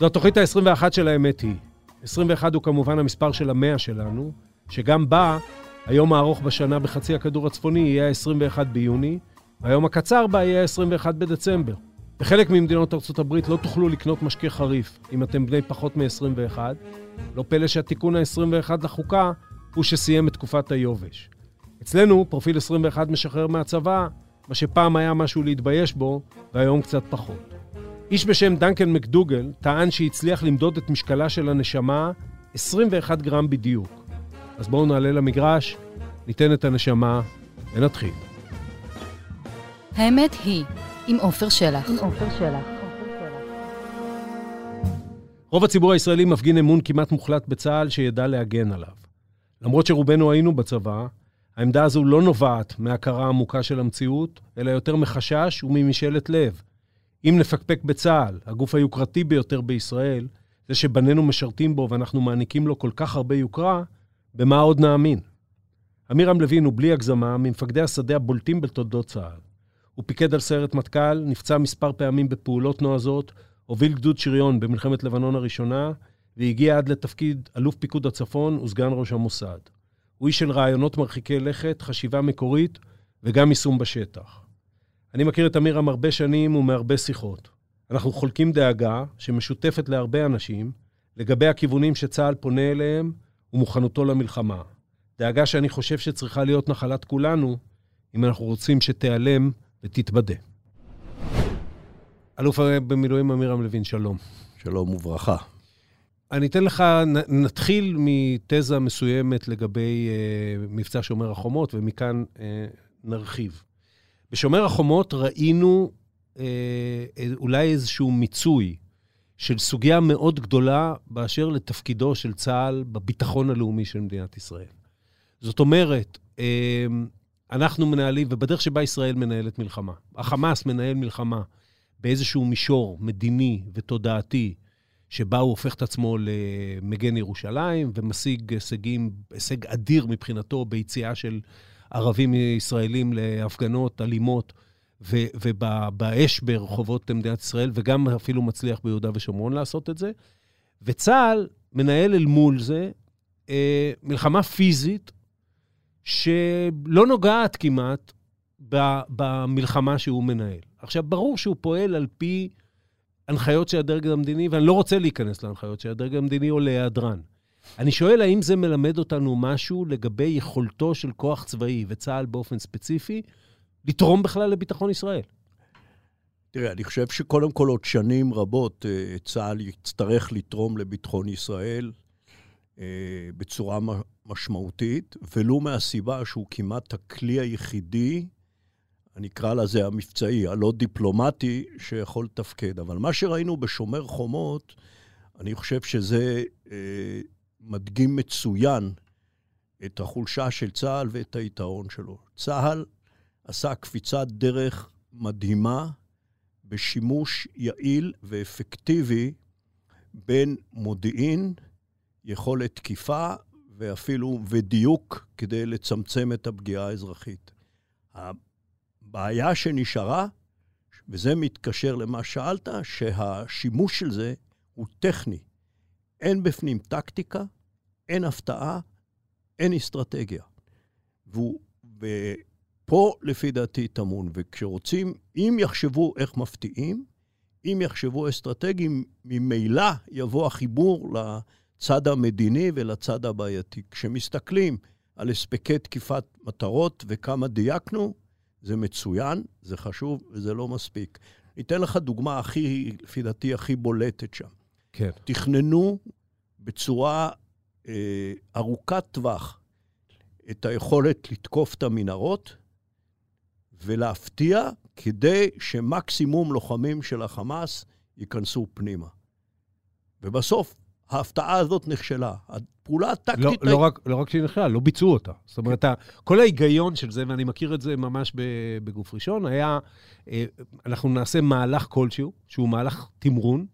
זו התוכנית ה-21 של האמת היא. 21 הוא כמובן המספר של המאה שלנו, שגם בה, היום הארוך בשנה בחצי הכדור הצפוני יהיה ה-21 ביוני, והיום הקצר בה יהיה ה-21 בדצמבר. בחלק ממדינות ארה"ב לא תוכלו לקנות משקה חריף אם אתם בני פחות מ-21. לא פלא שהתיקון ה-21 לחוקה הוא שסיים את תקופת היובש. אצלנו, פרופיל 21 משחרר מהצבא, מה שפעם היה משהו להתבייש בו, והיום קצת פחות. איש בשם דנקן מקדוגל טען שהצליח למדוד את משקלה של הנשמה 21 גרם בדיוק. אז בואו נעלה למגרש, ניתן את הנשמה ונתחיל. האמת היא, עם עופר שלח. עם עופר שלח. רוב הציבור הישראלי מפגין אמון כמעט מוחלט בצה"ל שידע להגן עליו. למרות שרובנו היינו בצבא, העמדה הזו לא נובעת מהכרה עמוקה של המציאות, אלא יותר מחשש וממשאלת לב. אם נפקפק בצה"ל, הגוף היוקרתי ביותר בישראל, זה שבנינו משרתים בו ואנחנו מעניקים לו כל כך הרבה יוקרה, במה עוד נאמין? עמירם לוין הוא בלי הגזמה ממפקדי השדה הבולטים בתולדות צה"ל. הוא פיקד על סיירת מטכ"ל, נפצע מספר פעמים בפעולות נועזות, הוביל גדוד שריון במלחמת לבנון הראשונה, והגיע עד לתפקיד אלוף פיקוד הצפון וסגן ראש המוסד. הוא איש של רעיונות מרחיקי לכת, חשיבה מקורית וגם יישום בשטח. אני מכיר את אמירם הרבה שנים ומהרבה שיחות. אנחנו חולקים דאגה שמשותפת להרבה אנשים לגבי הכיוונים שצה"ל פונה אליהם ומוכנותו למלחמה. דאגה שאני חושב שצריכה להיות נחלת כולנו, אם אנחנו רוצים שתיעלם ותתבדה. אלוף במילואים אמירם לוין, שלום. שלום וברכה. אני אתן לך, נתחיל מתזה מסוימת לגבי אה, מבצע שומר החומות, ומכאן אה, נרחיב. בשומר החומות ראינו אה, אולי איזשהו מיצוי של סוגיה מאוד גדולה באשר לתפקידו של צה"ל בביטחון הלאומי של מדינת ישראל. זאת אומרת, אה, אנחנו מנהלים, ובדרך שבה ישראל מנהלת מלחמה, החמאס מנהל מלחמה באיזשהו מישור מדיני ותודעתי, שבה הוא הופך את עצמו למגן ירושלים ומשיג הישגים, הישג אדיר מבחינתו ביציאה של ערבים ישראלים להפגנות אלימות ובאש ברחובות מדינת ישראל, וגם אפילו מצליח ביהודה ושומרון לעשות את זה. וצה"ל מנהל אל מול זה אה, מלחמה פיזית שלא נוגעת כמעט במלחמה שהוא מנהל. עכשיו, ברור שהוא פועל על פי הנחיות של הדרג המדיני, ואני לא רוצה להיכנס להנחיות של הדרג המדיני או להיעדרן. אני שואל, האם זה מלמד אותנו משהו לגבי יכולתו של כוח צבאי וצה"ל באופן ספציפי לתרום בכלל לביטחון ישראל? תראה, אני חושב שקודם כל עוד שנים רבות אה, צה"ל יצטרך לתרום לביטחון ישראל אה, בצורה משמעותית, ולו מהסיבה שהוא כמעט הכלי היחידי, אני אקרא לזה המבצעי, הלא דיפלומטי, שיכול לתפקד. אבל מה שראינו בשומר חומות, אני חושב שזה אה, מדגים מצוין את החולשה של צה"ל ואת היתרון שלו. צה"ל עשה קפיצת דרך מדהימה בשימוש יעיל ואפקטיבי בין מודיעין, יכולת תקיפה ואפילו ודיוק כדי לצמצם את הפגיעה האזרחית. הבעיה שנשארה, וזה מתקשר למה שאלת, שהשימוש של זה הוא טכני. אין בפנים טקטיקה, אין הפתעה, אין אסטרטגיה. והוא, ופה לפי דעתי טמון, וכשרוצים, אם יחשבו איך מפתיעים, אם יחשבו אסטרטגיים, ממילא יבוא החיבור לצד המדיני ולצד הבעייתי. כשמסתכלים על הספקי תקיפת מטרות וכמה דייקנו, זה מצוין, זה חשוב וזה לא מספיק. אתן לך דוגמה הכי, לפי דעתי, הכי בולטת שם. כן. תכננו בצורה אה, ארוכת טווח את היכולת לתקוף את המנהרות ולהפתיע כדי שמקסימום לוחמים של החמאס ייכנסו פנימה. ובסוף, ההפתעה הזאת נכשלה. הפעולה הטקטית... לא, לא, רק, לא רק שהיא נכשלה, לא ביצעו אותה. זאת אומרת, כל ההיגיון של זה, ואני מכיר את זה ממש בגוף ראשון, היה, אה, אנחנו נעשה מהלך כלשהו, שהוא מהלך תמרון,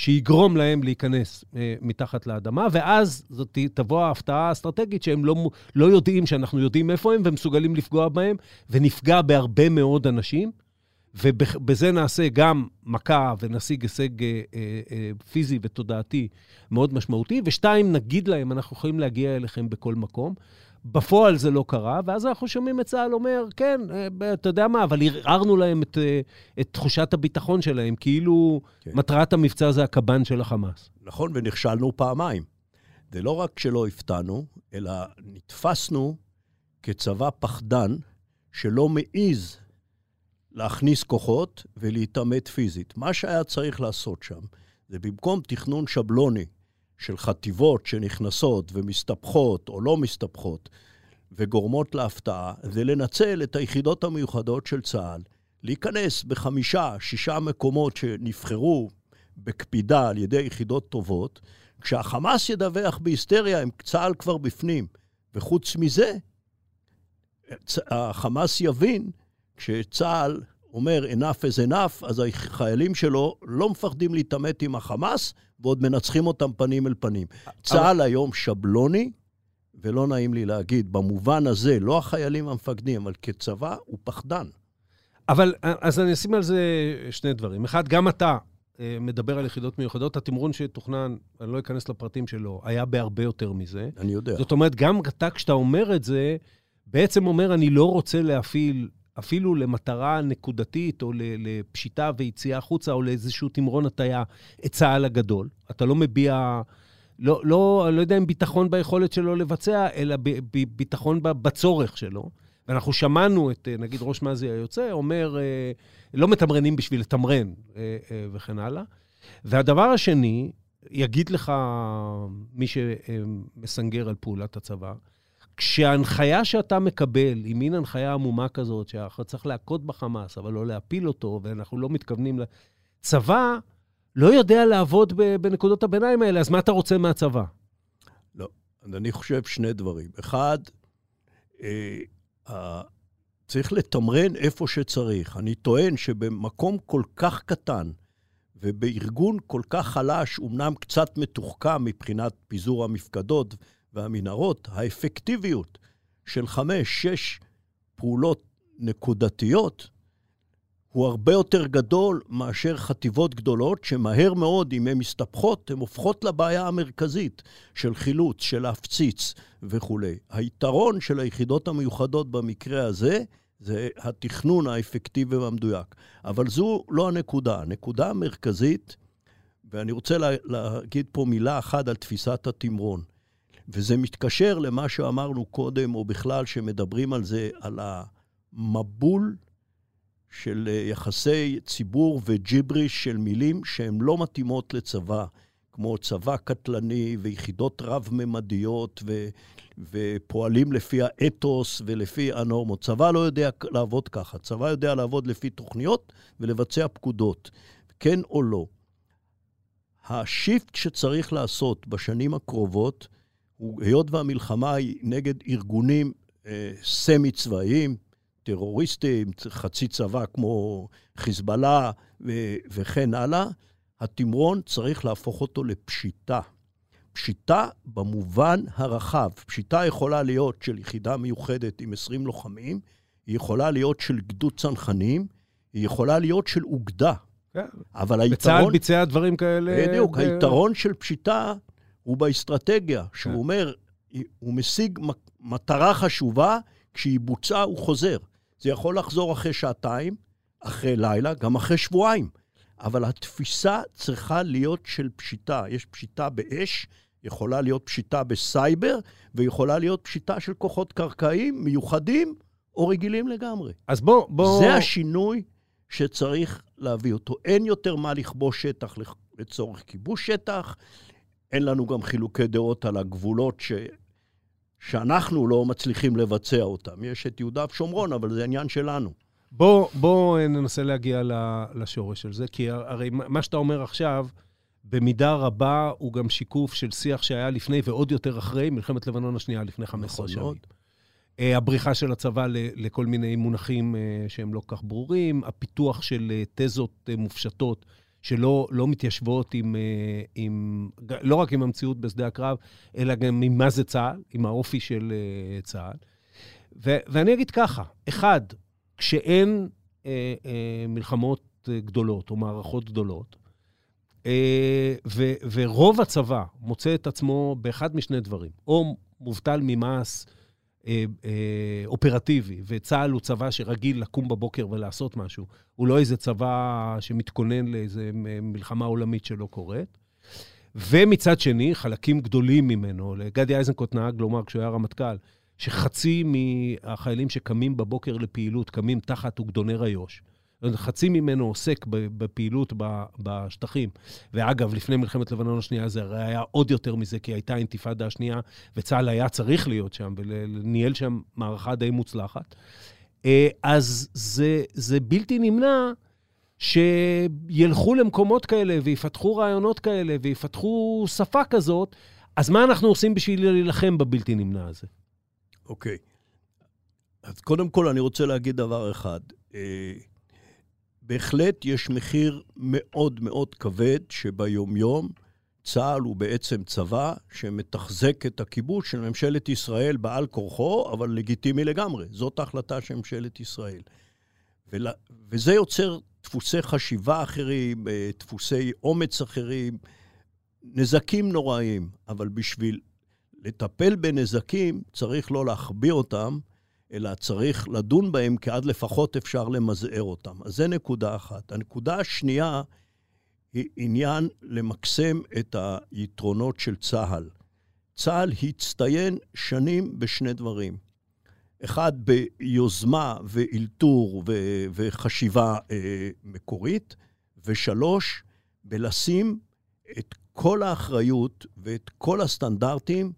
שיגרום להם להיכנס אה, מתחת לאדמה, ואז זאת תבוא ההפתעה האסטרטגית שהם לא, לא יודעים שאנחנו יודעים איפה הם ומסוגלים לפגוע בהם, ונפגע בהרבה מאוד אנשים, ובזה נעשה גם מכה ונשיג הישג אה, אה, אה, פיזי ותודעתי מאוד משמעותי, ושתיים, נגיד להם, אנחנו יכולים להגיע אליכם בכל מקום. בפועל זה לא קרה, ואז אנחנו שומעים את צה"ל אומר, כן, אה, אתה יודע מה, אבל ערערנו להם את, אה, את תחושת הביטחון שלהם, כאילו כן. מטרת המבצע זה הקב"ן של החמאס. נכון, ונכשלנו פעמיים. ולא רק שלא הפתענו, אלא נתפסנו כצבא פחדן שלא מעז להכניס כוחות ולהתעמת פיזית. מה שהיה צריך לעשות שם, זה במקום תכנון שבלוני של חטיבות שנכנסות ומסתבכות או לא מסתבכות וגורמות להפתעה, זה לנצל את היחידות המיוחדות של צה"ל, להיכנס בחמישה, שישה מקומות שנבחרו בקפידה על ידי יחידות טובות, כשהחמאס ידווח בהיסטריה, הם צה"ל כבר בפנים. וחוץ מזה, החמאס יבין, כשצה"ל אומר enough is enough, אז החיילים שלו לא מפחדים להתעמת עם החמאס, ועוד מנצחים אותם פנים אל פנים. צה"ל היום שבלוני, ולא נעים לי להגיד, במובן הזה, לא החיילים המפקדים, אבל כצבא, הוא פחדן. אבל אז אני אשים על זה שני דברים. אחד, גם אתה אה, מדבר על יחידות מיוחדות, התמרון שתוכנן, אני לא אכנס לפרטים שלו, היה בהרבה יותר מזה. אני יודע. זאת אומרת, גם אתה, כשאתה אומר את זה, בעצם אומר, אני לא רוצה להפעיל אפילו למטרה נקודתית, או לפשיטה ויציאה החוצה, או לאיזשהו תמרון הטיה, את צה"ל הגדול. אתה לא מביע, לא, לא, לא יודע אם ביטחון ביכולת שלו לבצע, אלא ב, ב, ביטחון בצורך שלו. ואנחנו שמענו את, נגיד, ראש מזי היוצא אומר, אה, לא מתמרנים בשביל לתמרן, אה, אה, וכן הלאה. והדבר השני, יגיד לך מי שמסנגר על פעולת הצבא, כשההנחיה שאתה מקבל היא מין הנחיה עמומה כזאת, שאתה צריך להכות בחמאס, אבל לא להפיל אותו, ואנחנו לא מתכוונים ל... צבא לא יודע לעבוד בנקודות הביניים האלה, אז מה אתה רוצה מהצבא? לא, אני חושב שני דברים. אחד, אה, צריך לתמרן איפה שצריך. אני טוען שבמקום כל כך קטן ובארגון כל כך חלש, אמנם קצת מתוחכם מבחינת פיזור המפקדות והמנהרות, האפקטיביות של חמש, שש פעולות נקודתיות הוא הרבה יותר גדול מאשר חטיבות גדולות, שמהר מאוד, אם הן מסתבכות, הן הופכות לבעיה המרכזית של חילוץ, של להפציץ וכולי. היתרון של היחידות המיוחדות במקרה הזה, זה התכנון האפקטיבי והמדויק. אבל זו לא הנקודה. הנקודה המרכזית, ואני רוצה לה, להגיד פה מילה אחת על תפיסת התמרון. וזה מתקשר למה שאמרנו קודם, או בכלל שמדברים על זה, על המבול של אה, יחסי ציבור וג'יבריש של מילים שהן לא מתאימות לצבא, כמו צבא קטלני ויחידות רב-ממדיות ו, ופועלים לפי האתוס ולפי הנורמות. צבא לא יודע לעבוד ככה, צבא יודע לעבוד לפי תוכניות ולבצע פקודות, כן או לא. השיפט שצריך לעשות בשנים הקרובות, היות והמלחמה היא נגד ארגונים אה, סמי-צבאיים, טרוריסטים, חצי צבא כמו חיזבאללה ו- וכן הלאה, התמרון צריך להפוך אותו לפשיטה. פשיטה במובן הרחב. פשיטה יכולה להיות של יחידה מיוחדת עם 20 לוחמים, היא יכולה להיות של גדוד צנחנים, היא יכולה להיות של אוגדה. כן. אבל היתרון... בצה"ל ביצע דברים כאלה... בדיוק, ב... היתרון של פשיטה הוא באסטרטגיה, שהוא כן. אומר, הוא משיג מטרה חשובה, כשהיא בוצעה הוא חוזר. זה יכול לחזור אחרי שעתיים, אחרי לילה, גם אחרי שבועיים. אבל התפיסה צריכה להיות של פשיטה. יש פשיטה באש, יכולה להיות פשיטה בסייבר, ויכולה להיות פשיטה של כוחות קרקעיים מיוחדים או רגילים לגמרי. אז בוא, בוא... זה השינוי שצריך להביא אותו. אין יותר מה לכבוש שטח לצורך כיבוש שטח. אין לנו גם חילוקי דעות על הגבולות ש... שאנחנו לא מצליחים לבצע אותם. יש את יהודה ושומרון, אבל זה עניין שלנו. בוא, בוא ננסה להגיע לשורש של זה, כי הרי מה שאתה אומר עכשיו, במידה רבה הוא גם שיקוף של שיח שהיה לפני ועוד יותר אחרי מלחמת לבנון השנייה, לפני 15 שנים. נכון אה, הבריחה של הצבא לכל מיני מונחים אה, שהם לא כך ברורים, הפיתוח של אה, תזות מופשטות שלא לא מתיישבות עם, עם, לא רק עם המציאות בשדה הקרב, אלא גם עם מה זה צה"ל, עם האופי של צה"ל. ו, ואני אגיד ככה, אחד, כשאין אה, אה, מלחמות אה, גדולות או מערכות גדולות, אה, ו, ורוב הצבא מוצא את עצמו באחד משני דברים, או מובטל ממס אה, אה, אופרטיבי, וצה"ל הוא צבא שרגיל לקום בבוקר ולעשות משהו, הוא לא איזה צבא שמתכונן לאיזה מלחמה עולמית שלא קורית. ומצד שני, חלקים גדולים ממנו, לגדי איזנקוט נהג לומר כשהוא היה רמטכ"ל, שחצי מהחיילים שקמים בבוקר לפעילות קמים תחת אוגדונר איו"ש. חצי ממנו עוסק בפעילות בשטחים. ואגב, לפני מלחמת לבנון השנייה זה הרי היה עוד יותר מזה, כי הייתה אינתיפאדה השנייה, וצה"ל היה צריך להיות שם, וניהל שם מערכה די מוצלחת. אה, אז זה, זה בלתי נמנע שילכו למקומות כאלה ויפתחו רעיונות כאלה ויפתחו שפה כזאת, אז מה אנחנו עושים בשביל להילחם בבלתי נמנע הזה? אוקיי. Okay. אז קודם כל אני רוצה להגיד דבר אחד. בהחלט יש מחיר מאוד מאוד כבד שביומיום צה"ל הוא בעצם צבא שמתחזק את הכיבוש של ממשלת ישראל בעל כורחו, אבל לגיטימי לגמרי. זאת ההחלטה של ממשלת ישראל. ול... וזה יוצר דפוסי חשיבה אחרים, אה, דפוסי אומץ אחרים, נזקים נוראים. אבל בשביל לטפל בנזקים צריך לא להחביא אותם, אלא צריך לדון בהם, כי עד לפחות אפשר למזער אותם. אז זה נקודה אחת. הנקודה השנייה היא עניין למקסם את היתרונות של צה"ל. צה"ל הצטיין שנים בשני דברים. אחד, ביוזמה ואלתור ו- וחשיבה אה, מקורית, ושלוש, בלשים את כל האחריות ואת כל הסטנדרטים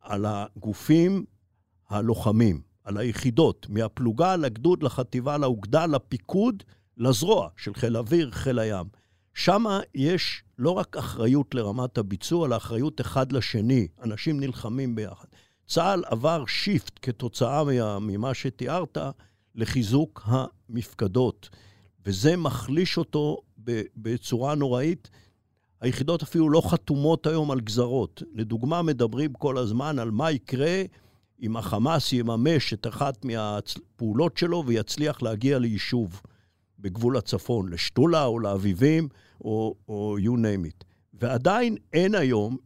על הגופים הלוחמים. על היחידות, מהפלוגה לגדוד, לחטיבה, לאוגדה, לפיקוד, לזרוע של חיל האוויר, חיל הים. שם יש לא רק אחריות לרמת הביצוע, אלא אחריות אחד לשני. אנשים נלחמים ביחד. צה"ל עבר שיפט כתוצאה ממה שתיארת לחיזוק המפקדות, וזה מחליש אותו בצורה נוראית. היחידות אפילו לא חתומות היום על גזרות. לדוגמה, מדברים כל הזמן על מה יקרה אם החמאס יממש את אחת מהפעולות שלו ויצליח להגיע ליישוב בגבול הצפון, לשתולה או לאביבים או, או you name it. ועדיין אין היום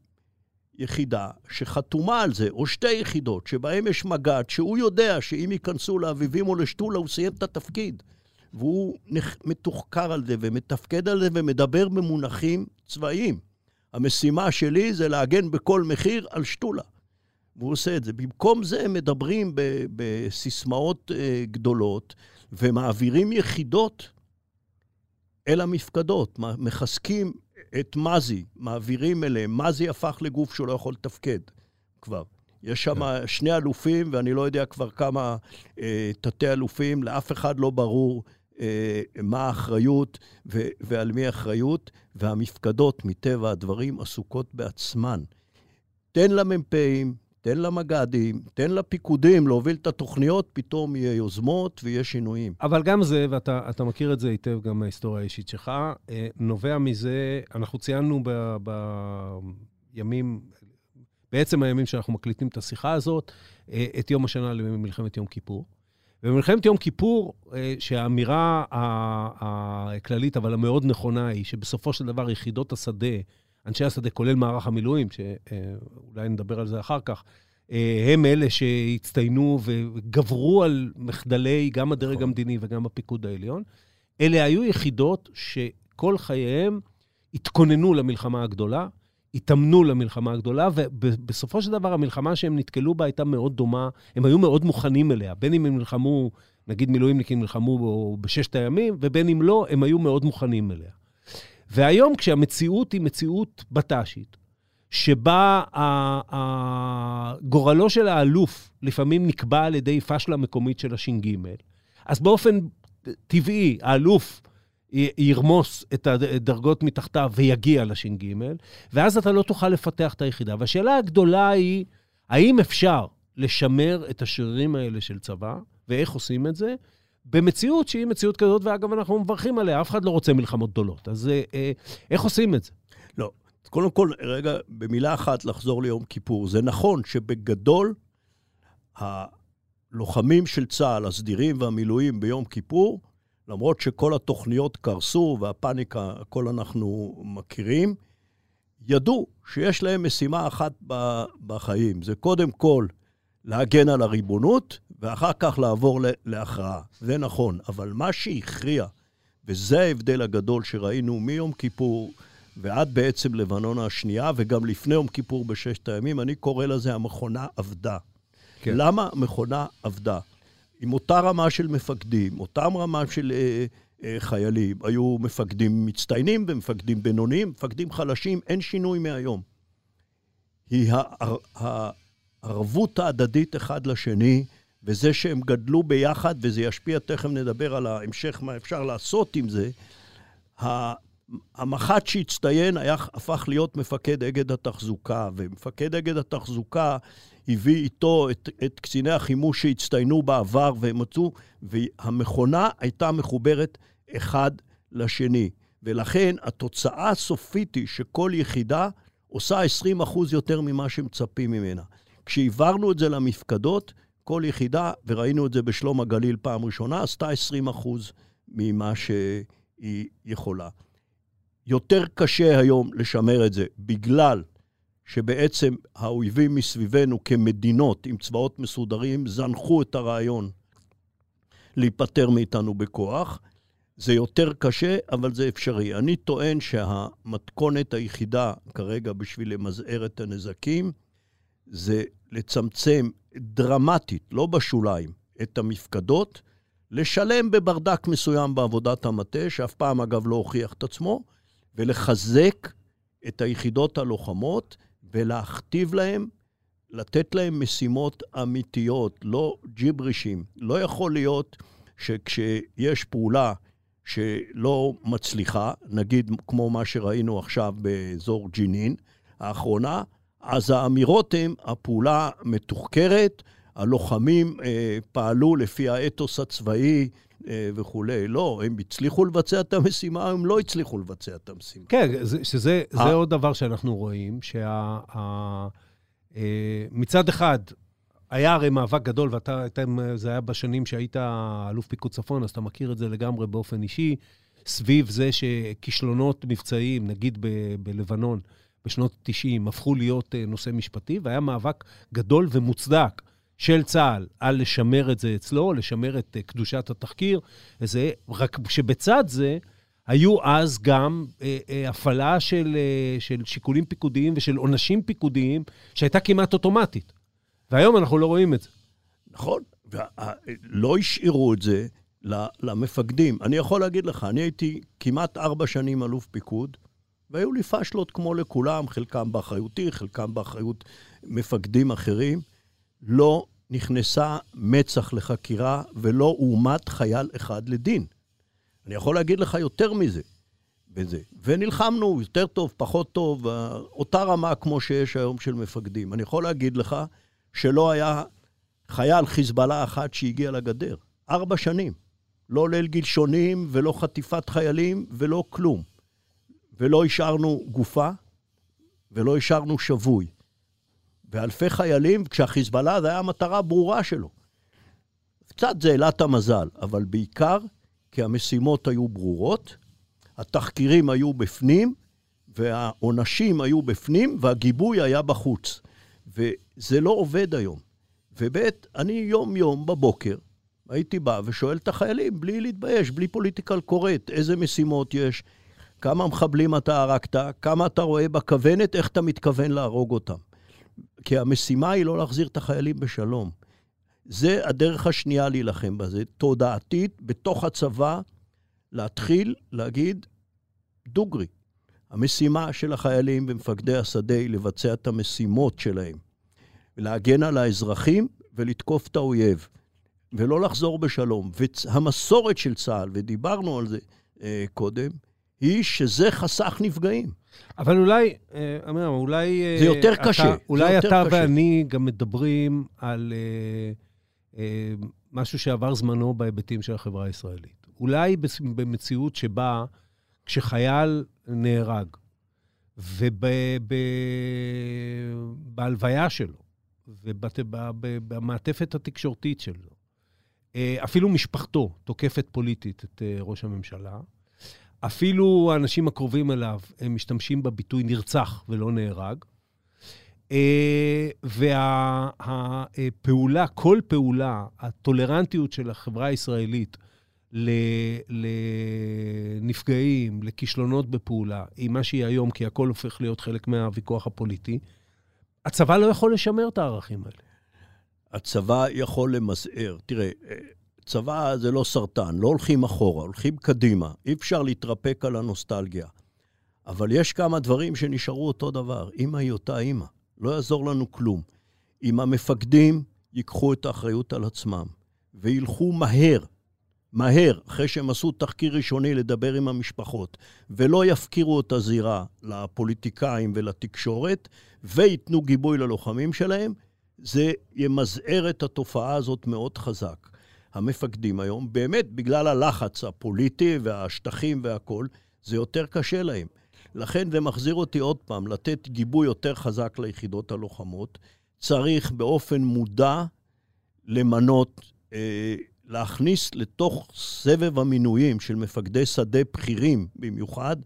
יחידה שחתומה על זה, או שתי יחידות, שבהן יש מג"ד, שהוא יודע שאם ייכנסו לאביבים או לשתולה, הוא סיים את התפקיד. והוא מתוחקר על זה ומתפקד על זה ומדבר במונחים צבאיים. המשימה שלי זה להגן בכל מחיר על שתולה. והוא עושה את זה. במקום זה הם מדברים בסיסמאות אה, גדולות ומעבירים יחידות אל המפקדות, מחזקים את מזי, מעבירים אליהם. מזי הפך לגוף שהוא לא יכול לתפקד כבר. יש שם כן. שני אלופים, ואני לא יודע כבר כמה אה, תתי-אלופים, לאף אחד לא ברור אה, מה האחריות ו- ועל מי האחריות, והמפקדות, מטבע הדברים, עסוקות בעצמן. תן למ"פים, תן למג"דים, תן לפיקודים להוביל את התוכניות, פתאום יהיה יוזמות ויהיה שינויים. אבל גם זה, ואתה מכיר את זה היטב גם מההיסטוריה האישית שלך, אה, נובע מזה, אנחנו ציינו בימים, בעצם הימים שאנחנו מקליטים את השיחה הזאת, אה, את יום השנה למלחמת יום כיפור. ובמלחמת יום כיפור, אה, שהאמירה הכללית, אבל המאוד נכונה, היא שבסופו של דבר יחידות השדה, אנשי השדה, כולל מערך המילואים, שאולי נדבר על זה אחר כך, אה, הם אלה שהצטיינו וגברו על מחדלי גם הדרג נכון. המדיני וגם הפיקוד העליון. אלה היו יחידות שכל חייהם התכוננו למלחמה הגדולה, התאמנו למלחמה הגדולה, ובסופו של דבר המלחמה שהם נתקלו בה הייתה מאוד דומה, הם היו מאוד מוכנים אליה, בין אם הם נלחמו, נגיד מילואימניקים נלחמו בששת הימים, ובין אם לא, הם היו מאוד מוכנים אליה. והיום, כשהמציאות היא מציאות בט"שית, שבה גורלו של האלוף לפעמים נקבע על ידי פשלה מקומית של הש"ג, אז באופן טבעי, האלוף ירמוס את הדרגות מתחתיו ויגיע לש"ג, ואז אתה לא תוכל לפתח את היחידה. והשאלה הגדולה היא, האם אפשר לשמר את השרירים האלה של צבא, ואיך עושים את זה, במציאות שהיא מציאות כזאת, ואגב, אנחנו מברכים עליה, אף אחד לא רוצה מלחמות גדולות. אז אה, אה איך עושים את זה? לא. קודם כל, רגע, במילה אחת לחזור ליום כיפור. זה נכון שבגדול, הלוחמים של צה"ל, הסדירים והמילואים ביום כיפור, למרות שכל התוכניות קרסו והפאניקה, הכל אנחנו מכירים, ידעו שיש להם משימה אחת בחיים. זה קודם כל להגן על הריבונות, ואחר כך לעבור להכרעה. זה נכון, אבל מה שהכריע, וזה ההבדל הגדול שראינו מיום כיפור ועד בעצם לבנון השנייה, וגם לפני יום כיפור בששת הימים, אני קורא לזה המכונה עבדה. כן. למה המכונה עבדה? עם אותה רמה של מפקדים, אותם רמה של אה, אה, חיילים, היו מפקדים מצטיינים ומפקדים בינוניים, מפקדים חלשים, אין שינוי מהיום. היא הערבות ההדדית אחד לשני, וזה שהם גדלו ביחד, וזה ישפיע, תכף נדבר על ההמשך, מה אפשר לעשות עם זה. המח"ט שהצטיין היה, הפך להיות מפקד אגד התחזוקה, ומפקד אגד התחזוקה הביא איתו את, את קציני החימוש שהצטיינו בעבר, והם מצאו, והמכונה הייתה מחוברת אחד לשני. ולכן התוצאה הסופית היא שכל יחידה עושה 20% יותר ממה שמצפים ממנה. כשהעברנו את זה למפקדות, כל יחידה, וראינו את זה בשלום הגליל פעם ראשונה, עשתה 20% ממה שהיא יכולה. יותר קשה היום לשמר את זה, בגלל שבעצם האויבים מסביבנו כמדינות עם צבאות מסודרים זנחו את הרעיון להיפטר מאיתנו בכוח. זה יותר קשה, אבל זה אפשרי. אני טוען שהמתכונת היחידה כרגע בשביל למזער את הנזקים זה לצמצם דרמטית, לא בשוליים, את המפקדות, לשלם בברדק מסוים בעבודת המטה, שאף פעם אגב לא הוכיח את עצמו, ולחזק את היחידות הלוחמות ולהכתיב להם, לתת להם משימות אמיתיות, לא ג'יברישים. לא יכול להיות שכשיש פעולה שלא מצליחה, נגיד כמו מה שראינו עכשיו באזור ג'נין, האחרונה, אז האמירות הן, הפעולה מתוחקרת, הלוחמים אה, פעלו לפי האתוס הצבאי אה, וכולי. לא, הם הצליחו לבצע את המשימה, הם לא הצליחו לבצע את המשימה. כן, זה, שזה זה עוד דבר שאנחנו רואים, שה... ה, אה, מצד אחד, היה הרי מאבק גדול, ואתה, זה היה בשנים שהיית אלוף פיקוד צפון, אז אתה מכיר את זה לגמרי באופן אישי, סביב זה שכישלונות מבצעיים, נגיד ב, בלבנון, בשנות ה-90, הפכו להיות אה, נושא משפטי, והיה מאבק גדול ומוצדק של צה"ל על לשמר את זה אצלו, לשמר את אה, קדושת התחקיר, וזה, רק שבצד זה, היו אז גם אה, אה, הפעלה של, אה, של שיקולים פיקודיים ושל עונשים פיקודיים, שהייתה כמעט אוטומטית. והיום אנחנו לא רואים את זה. נכון, ולא השאירו את זה למפקדים. אני יכול להגיד לך, אני הייתי כמעט ארבע שנים אלוף פיקוד, והיו לי פשלות כמו לכולם, חלקם באחריותי, חלקם באחריות מפקדים אחרים. לא נכנסה מצ"ח לחקירה ולא הועמד חייל אחד לדין. אני יכול להגיד לך יותר מזה. בזה. ונלחמנו יותר טוב, פחות טוב, אותה רמה כמו שיש היום של מפקדים. אני יכול להגיד לך שלא היה חייל חיזבאללה אחד שהגיע לגדר. ארבע שנים. לא ליל גלשונים ולא חטיפת חיילים ולא כלום. ולא השארנו גופה ולא השארנו שבוי. ואלפי חיילים, כשהחיזבאללה, זו הייתה המטרה הברורה שלו. קצת זה העלה את המזל, אבל בעיקר כי המשימות היו ברורות, התחקירים היו בפנים, והעונשים היו בפנים, והגיבוי היה בחוץ. וזה לא עובד היום. וב', אני יום-יום בבוקר הייתי בא ושואל את החיילים, בלי להתבייש, בלי פוליטיקל קורט, איזה משימות יש, כמה מחבלים אתה הרגת, כמה אתה רואה בכוונת, איך אתה מתכוון להרוג אותם. כי המשימה היא לא להחזיר את החיילים בשלום. זה הדרך השנייה להילחם בזה, תודעתית, בתוך הצבא, להתחיל להגיד דוגרי. המשימה של החיילים ומפקדי השדה היא לבצע את המשימות שלהם, להגן על האזרחים ולתקוף את האויב, ולא לחזור בשלום. והמסורת של צה"ל, ודיברנו על זה אה, קודם, היא שזה חסך נפגעים. אבל אולי, אה, אמיר, אולי... אה, זה יותר אתה, קשה. אולי יותר אתה קשה. ואני גם מדברים על אה, אה, משהו שעבר זמנו בהיבטים של החברה הישראלית. אולי במציאות שבה כשחייל נהרג, ובהלוויה שלו, ובמעטפת התקשורתית שלו, אה, אפילו משפחתו תוקפת פוליטית את אה, ראש הממשלה. אפילו האנשים הקרובים אליו הם משתמשים בביטוי נרצח ולא נהרג. והפעולה, כל פעולה, הטולרנטיות של החברה הישראלית לנפגעים, לכישלונות בפעולה, היא מה שהיא היום, כי הכל הופך להיות חלק מהוויכוח הפוליטי. הצבא לא יכול לשמר את הערכים האלה. הצבא יכול למזער. תראה, צבא זה לא סרטן, לא הולכים אחורה, הולכים קדימה. אי אפשר להתרפק על הנוסטלגיה. אבל יש כמה דברים שנשארו אותו דבר. אימא היא אותה אימא. לא יעזור לנו כלום. אם המפקדים ייקחו את האחריות על עצמם וילכו מהר, מהר, אחרי שהם עשו תחקיר ראשוני לדבר עם המשפחות, ולא יפקירו את הזירה לפוליטיקאים ולתקשורת, וייתנו גיבוי ללוחמים שלהם, זה ימזער את התופעה הזאת מאוד חזק. המפקדים היום, באמת בגלל הלחץ הפוליטי והשטחים והכול, זה יותר קשה להם. לכן זה מחזיר אותי עוד פעם, לתת גיבוי יותר חזק ליחידות הלוחמות. צריך באופן מודע למנות, אה, להכניס לתוך סבב המינויים של מפקדי שדה בכירים במיוחד,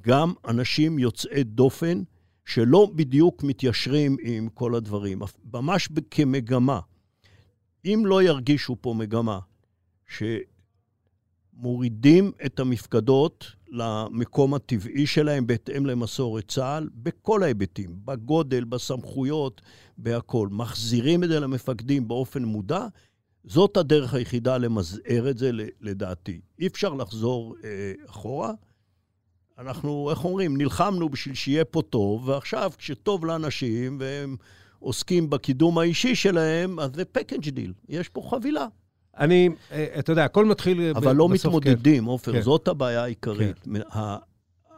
גם אנשים יוצאי דופן שלא בדיוק מתיישרים עם כל הדברים, ממש כמגמה. אם לא ירגישו פה מגמה שמורידים את המפקדות למקום הטבעי שלהם בהתאם למסורת צה"ל, בכל ההיבטים, בגודל, בסמכויות, בהכול. מחזירים את זה למפקדים באופן מודע, זאת הדרך היחידה למזער את זה, לדעתי. אי אפשר לחזור אה, אחורה. אנחנו, איך אומרים, נלחמנו בשביל שיהיה פה טוב, ועכשיו כשטוב לאנשים והם עוסקים בקידום האישי שלהם, אז זה package deal, יש פה חבילה. אני, אה, אתה יודע, הכל מתחיל אבל בסוף... אבל לא מתמודדים, כן. עופר, כן. זאת הבעיה העיקרית. כן.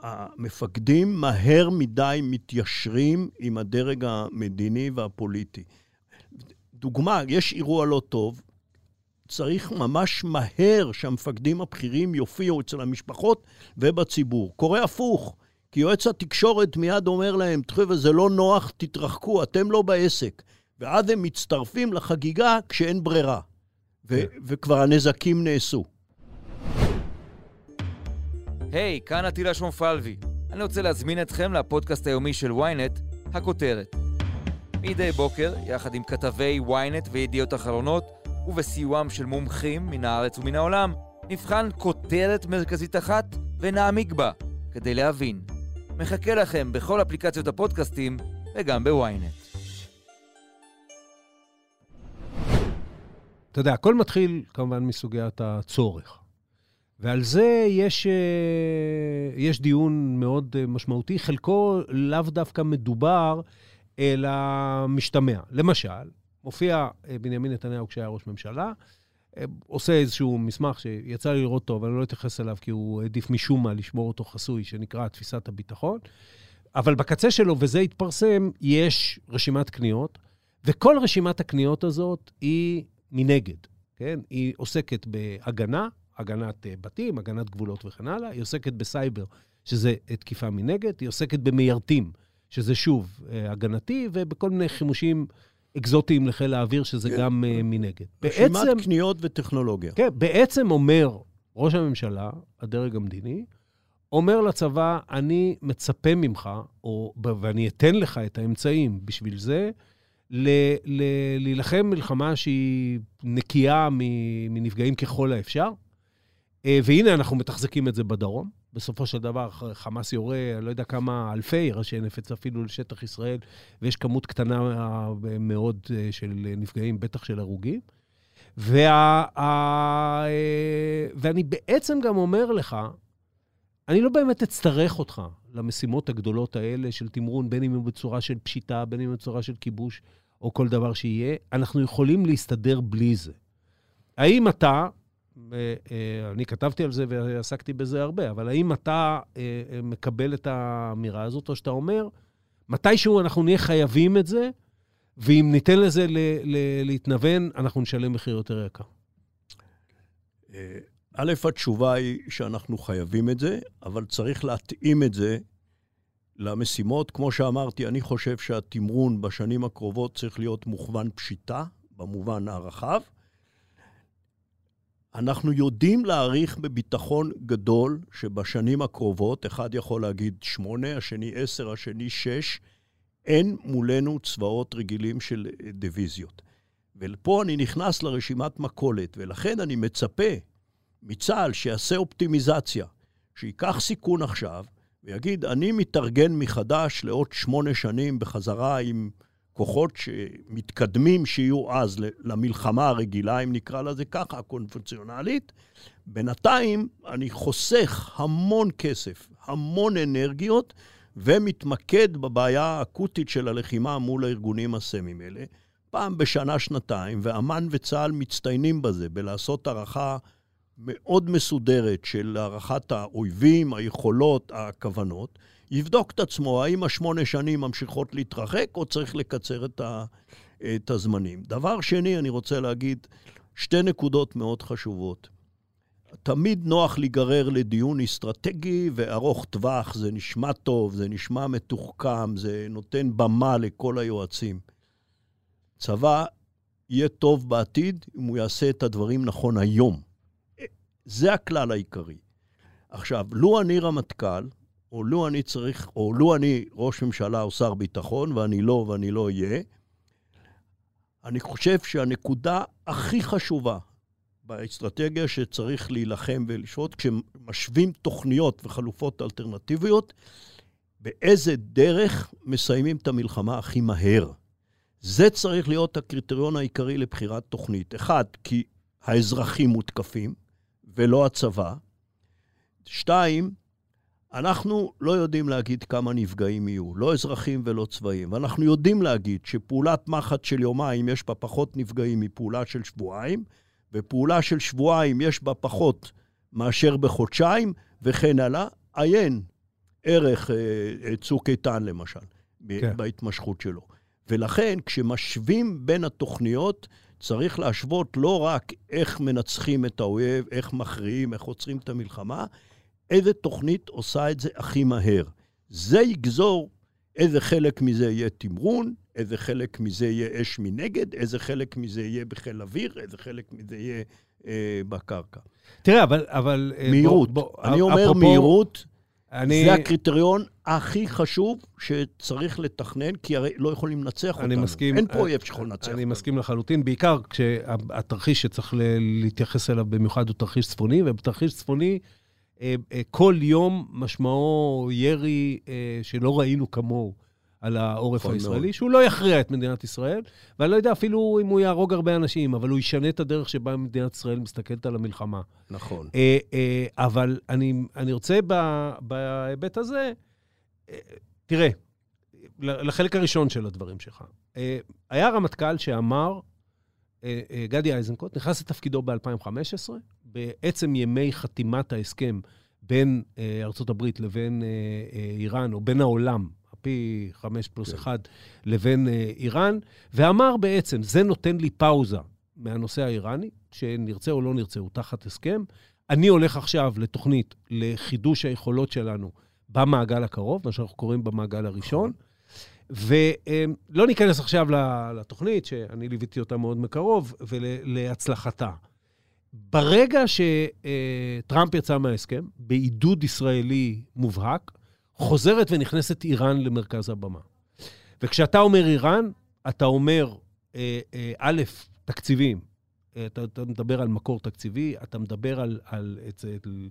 המפקדים מהר מדי מתיישרים עם הדרג המדיני והפוליטי. דוגמה, יש אירוע לא טוב, צריך ממש מהר שהמפקדים הבכירים יופיעו אצל המשפחות ובציבור. קורה הפוך, כי יועץ התקשורת מיד אומר להם, חבר'ה, זה לא נוח, תתרחקו, אתם לא בעסק. ואז הם מצטרפים לחגיגה כשאין ברירה. ו- כן. וכבר הנזקים נעשו. היי, hey, כאן עטילה שומפלבי. אני רוצה להזמין אתכם לפודקאסט היומי של ynet, הכותרת. מדי בוקר, יחד עם כתבי ynet וידיעות אחרונות, ובסיועם של מומחים מן הארץ ומן העולם, נבחן כותרת מרכזית אחת ונעמיק בה, כדי להבין. מחכה לכם בכל אפליקציות הפודקאסטים וגם בוויינט. אתה יודע, הכל מתחיל כמובן מסוגיית הצורך. ועל זה יש, אה, יש דיון מאוד אה, משמעותי, חלקו לאו דווקא מדובר, אלא משתמע. למשל, מופיע אה, בנימין נתניהו כשהיה ראש ממשלה, עושה איזשהו מסמך שיצא לי לראות טוב, אני לא אתייחס אליו כי הוא העדיף משום מה לשמור אותו חסוי, שנקרא תפיסת הביטחון. אבל בקצה שלו, וזה התפרסם, יש רשימת קניות, וכל רשימת הקניות הזאת היא מנגד, כן? היא עוסקת בהגנה, הגנת אה, בתים, הגנת גבולות וכן הלאה, היא עוסקת בסייבר, שזה תקיפה מנגד, היא עוסקת במיירטים, שזה שוב אה, הגנתי, ובכל מיני חימושים אקזוטיים לחיל האוויר, שזה כן. גם uh, מנגד. רשימת בעצם, קניות וטכנולוגיה. כן, בעצם אומר ראש הממשלה, הדרג המדיני, אומר לצבא, אני מצפה ממך, או, ואני אתן לך את האמצעים בשביל זה, ל- ל- להילחם מלחמה שהיא נקייה מנפגעים ככל האפשר. אה, והנה, אנחנו מתחזקים את זה בדרום. בסופו של דבר, חמאס יורה, אני לא יודע כמה אלפי ראשי נפץ אפילו לשטח ישראל, ויש כמות קטנה מאוד אה, של נפגעים, בטח של הרוגים. וה, ה, אה, ואני בעצם גם אומר לך, אני לא באמת אצטרך אותך למשימות הגדולות האלה של תמרון, בין אם הוא בצורה של פשיטה, בין אם בצורה של כיבוש, או כל דבר שיהיה. אנחנו יכולים להסתדר בלי זה. האם אתה, אה, אה, אני כתבתי על זה ועסקתי בזה הרבה, אבל האם אתה אה, מקבל את האמירה הזאת, או שאתה אומר, מתישהו אנחנו נהיה חייבים את זה, ואם ניתן לזה להתנוון, אנחנו נשלם מחיר יותר יקר? א', התשובה היא שאנחנו חייבים את זה, אבל צריך להתאים את זה למשימות. כמו שאמרתי, אני חושב שהתמרון בשנים הקרובות צריך להיות מוכוון פשיטה, במובן הרחב. אנחנו יודעים להעריך בביטחון גדול שבשנים הקרובות, אחד יכול להגיד שמונה, השני עשר, השני שש, אין מולנו צבאות רגילים של דיוויזיות. ופה אני נכנס לרשימת מכולת, ולכן אני מצפה מצה"ל שיעשה אופטימיזציה, שייקח סיכון עכשיו, ויגיד, אני מתארגן מחדש לעוד שמונה שנים בחזרה עם כוחות שמתקדמים שיהיו אז למלחמה הרגילה, אם נקרא לזה ככה, הקונבנציונלית. בינתיים אני חוסך המון כסף, המון אנרגיות, ומתמקד בבעיה האקוטית של הלחימה מול הארגונים הסמיים האלה. פעם בשנה, שנתיים, ואמ"ן וצה"ל מצטיינים בזה, בלעשות הערכה מאוד מסודרת של הערכת האויבים, היכולות, הכוונות. יבדוק את עצמו, האם השמונה שנים ממשיכות להתרחק, או צריך לקצר את, ה, את הזמנים. דבר שני, אני רוצה להגיד שתי נקודות מאוד חשובות. תמיד נוח להיגרר לדיון אסטרטגי וארוך טווח, זה נשמע טוב, זה נשמע מתוחכם, זה נותן במה לכל היועצים. צבא יהיה טוב בעתיד אם הוא יעשה את הדברים נכון היום. זה הכלל העיקרי. עכשיו, לו אני רמטכ"ל, או לו אני צריך, או לו אני ראש ממשלה או שר ביטחון, ואני לא ואני לא אהיה, אני חושב שהנקודה הכי חשובה באסטרטגיה שצריך להילחם ולשרות, כשמשווים תוכניות וחלופות אלטרנטיביות, באיזה דרך מסיימים את המלחמה הכי מהר. זה צריך להיות הקריטריון העיקרי לבחירת תוכנית. אחד, כי האזרחים מותקפים, ולא הצבא. שתיים, אנחנו לא יודעים להגיד כמה נפגעים יהיו, לא אזרחים ולא צבאיים. ואנחנו יודעים להגיד שפעולת מחט של יומיים יש בה פחות נפגעים מפעולה של שבועיים, ופעולה של שבועיים יש בה פחות מאשר בחודשיים, וכן הלאה. עיין ערך אה, צוק איתן, למשל, כן. בהתמשכות שלו. ולכן, כשמשווים בין התוכניות, צריך להשוות לא רק איך מנצחים את האויב, איך מכריעים, איך עוצרים את המלחמה, איזה תוכנית עושה את זה הכי מהר. זה יגזור איזה חלק מזה יהיה תמרון, איזה חלק מזה יהיה אש מנגד, איזה חלק מזה יהיה בחיל אוויר, איזה חלק מזה יהיה אה, בקרקע. תראה, אבל... אבל אה, מהירות. בוא, בוא, אני אומר אפרופו, מהירות, אני... זה הקריטריון הכי חשוב שצריך לתכנן, כי הרי לא יכולים לנצח אותנו. אני מסכים. אין פה אויב שיכול לנצח אותנו. אני מסכים לחלוטין, בעיקר כשהתרחיש שצריך להתייחס אליו במיוחד הוא תרחיש צפוני, ובתרחיש צפוני... אה, אה, כל יום משמעו ירי אה, שלא ראינו כמוהו על העורף נכון הישראלי, מאוד. שהוא לא יכריע את מדינת ישראל, ואני לא יודע אפילו אם הוא יהרוג הרבה אנשים, אבל הוא ישנה את הדרך שבה מדינת ישראל מסתכלת על המלחמה. נכון. אבל אני, אני רוצה בהיבט הזה, תראה, לחלק הראשון של הדברים שלך. היה רמטכ"ל שאמר, גדי איזנקוט, נכנס לתפקידו ב-2015, בעצם ימי חתימת ההסכם בין אה, הברית לבין אה, אה, איראן, או בין העולם, פי חמש פלוס כן. אחד, לבין אה, איראן, ואמר בעצם, זה נותן לי פאוזה מהנושא האיראני, שנרצה או לא נרצה, הוא תחת הסכם. אני הולך עכשיו לתוכנית לחידוש היכולות שלנו במעגל הקרוב, מה שאנחנו קוראים במעגל הראשון. ולא ניכנס עכשיו לתוכנית, שאני ליוויתי אותה מאוד מקרוב, ולהצלחתה. ברגע שטראמפ יצא מההסכם, בעידוד ישראלי מובהק, חוזרת ונכנסת איראן למרכז הבמה. וכשאתה אומר איראן, אתה אומר, אה, אה, א', תקציבים. אה, אתה, אתה מדבר על מקור תקציבי, אתה מדבר על, על אצל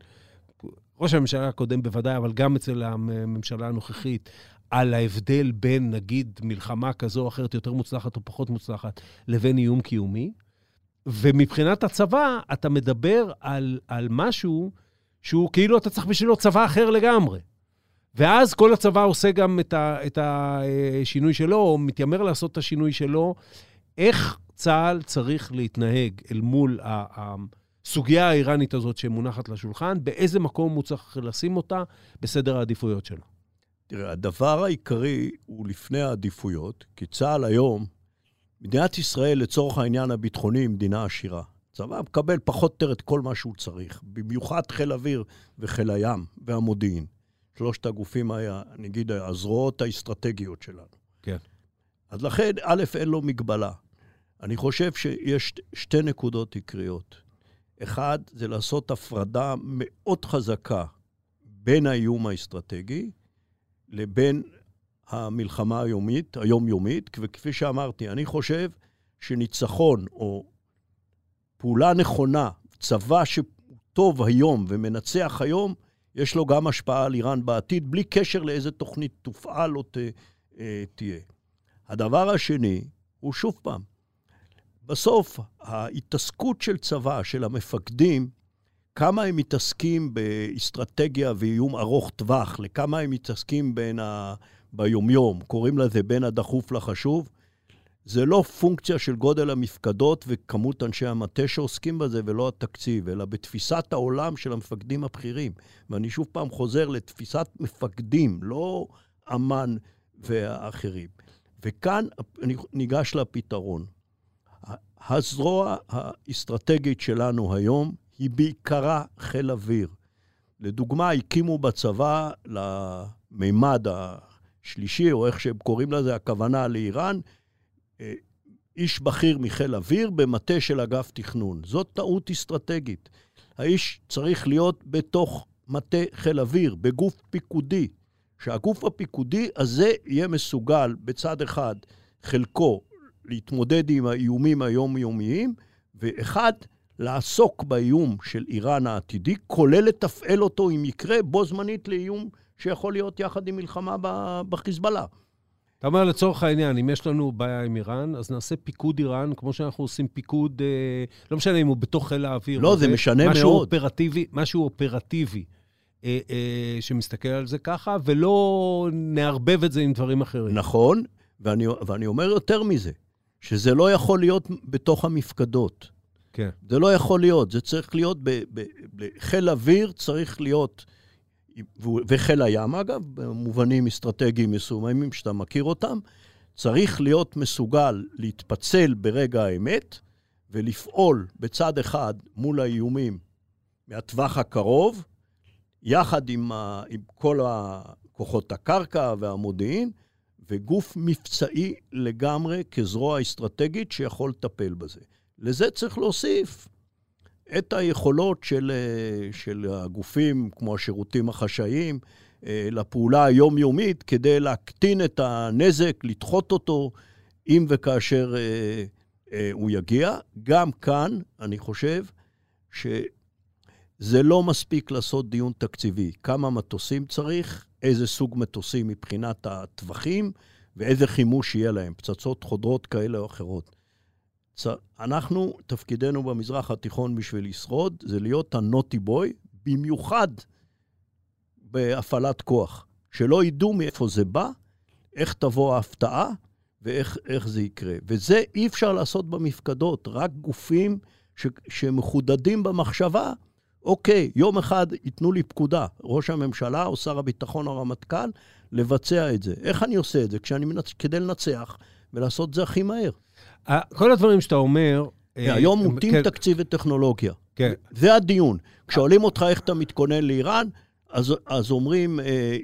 ראש הממשלה הקודם בוודאי, אבל גם אצל הממשלה הנוכחית, על ההבדל בין, נגיד, מלחמה כזו או אחרת, יותר מוצלחת או פחות מוצלחת, לבין איום קיומי. ומבחינת הצבא, אתה מדבר על, על משהו שהוא כאילו אתה צריך בשבילו צבא אחר לגמרי. ואז כל הצבא עושה גם את, ה, את השינוי שלו, או מתיימר לעשות את השינוי שלו. איך צה"ל צריך להתנהג אל מול הסוגיה האיראנית הזאת שמונחת לשולחן, באיזה מקום הוא צריך לשים אותה בסדר העדיפויות שלו? תראה, הדבר העיקרי הוא לפני העדיפויות, כי צה"ל היום מדינת ישראל, לצורך העניין הביטחוני, היא מדינה עשירה. צבא מקבל פחות או יותר את כל מה שהוא צריך, במיוחד חיל אוויר וחיל הים והמודיעין. שלושת הגופים, היה, נגיד, הזרועות האסטרטגיות שלנו. כן. אז לכן, א', אין לו מגבלה. אני חושב שיש שתי נקודות עיקריות. אחד, זה לעשות הפרדה מאוד חזקה בין האיום האסטרטגי לבין המלחמה היומית, היומיומית, וכפי שאמרתי, אני חושב שניצחון או פעולה נכונה, צבא שטוב היום ומנצח היום, יש לו גם השפעה על איראן בעתיד, בלי קשר לאיזה תוכנית תופעל או ת, אה, תהיה. הדבר השני הוא שוב פעם, בסוף ההתעסקות של צבא, של המפקדים, כמה הם מתעסקים באסטרטגיה ואיום ארוך טווח, לכמה הם מתעסקים בין ה... ביומיום, קוראים לזה בין הדחוף לחשוב, זה לא פונקציה של גודל המפקדות וכמות אנשי המטה שעוסקים בזה ולא התקציב, אלא בתפיסת העולם של המפקדים הבכירים. ואני שוב פעם חוזר לתפיסת מפקדים, לא אמ"ן והאחרים. וכאן אני ניגש לפתרון. הזרוע האסטרטגית שלנו היום היא בעיקרה חיל אוויר. לדוגמה, הקימו בצבא למימד השלישי, או איך שהם קוראים לזה, הכוונה לאיראן, אה, איש בכיר מחיל אוויר במטה של אגף תכנון. זאת טעות אסטרטגית. האיש צריך להיות בתוך מטה חיל אוויר, בגוף פיקודי. שהגוף הפיקודי הזה יהיה מסוגל בצד אחד, חלקו, להתמודד עם האיומים היומיומיים, ואחד, לעסוק באיום של איראן העתידי, כולל לתפעל אותו אם יקרה בו זמנית לאיום שיכול להיות יחד עם מלחמה בחיזבאללה. אתה אומר לצורך העניין, אם יש לנו בעיה עם איראן, אז נעשה פיקוד איראן, כמו שאנחנו עושים פיקוד, אה, לא משנה אם הוא בתוך חיל האוויר. לא, זה משנה משהו מאוד. אופרטיבי, משהו אופרטיבי אה, אה, שמסתכל על זה ככה, ולא נערבב את זה עם דברים אחרים. נכון, ואני, ואני אומר יותר מזה, שזה לא יכול להיות בתוך המפקדות. כן. זה לא יכול להיות, זה צריך להיות, בחיל אוויר צריך להיות, וחיל הים אגב, במובנים אסטרטגיים מסוימים שאתה מכיר אותם, צריך להיות מסוגל להתפצל ברגע האמת ולפעול בצד אחד מול האיומים מהטווח הקרוב, יחד עם, ה, עם כל כוחות הקרקע והמודיעין, וגוף מבצעי לגמרי כזרוע אסטרטגית שיכול לטפל בזה. לזה צריך להוסיף את היכולות של, של הגופים, כמו השירותים החשאיים, לפעולה היומיומית, כדי להקטין את הנזק, לדחות אותו, אם וכאשר הוא יגיע. גם כאן, אני חושב שזה לא מספיק לעשות דיון תקציבי. כמה מטוסים צריך, איזה סוג מטוסים מבחינת הטווחים, ואיזה חימוש יהיה להם, פצצות חודרות כאלה או אחרות. אנחנו, תפקידנו במזרח התיכון בשביל לשרוד, זה להיות הנוטי בוי, במיוחד בהפעלת כוח. שלא ידעו מאיפה זה בא, איך תבוא ההפתעה ואיך זה יקרה. וזה אי אפשר לעשות במפקדות, רק גופים ש, שמחודדים במחשבה, אוקיי, יום אחד ייתנו לי פקודה, ראש הממשלה או שר הביטחון או הרמטכ"ל, לבצע את זה. איך אני עושה את זה? כשאני מנצ... כדי לנצח ולעשות את זה הכי מהר. כל הדברים שאתה אומר... כן, היום מוטים כן. תקציב וטכנולוגיה. כן. זה הדיון. כששואלים אותך איך אתה מתכונן לאיראן, אז, אז אומרים, אה,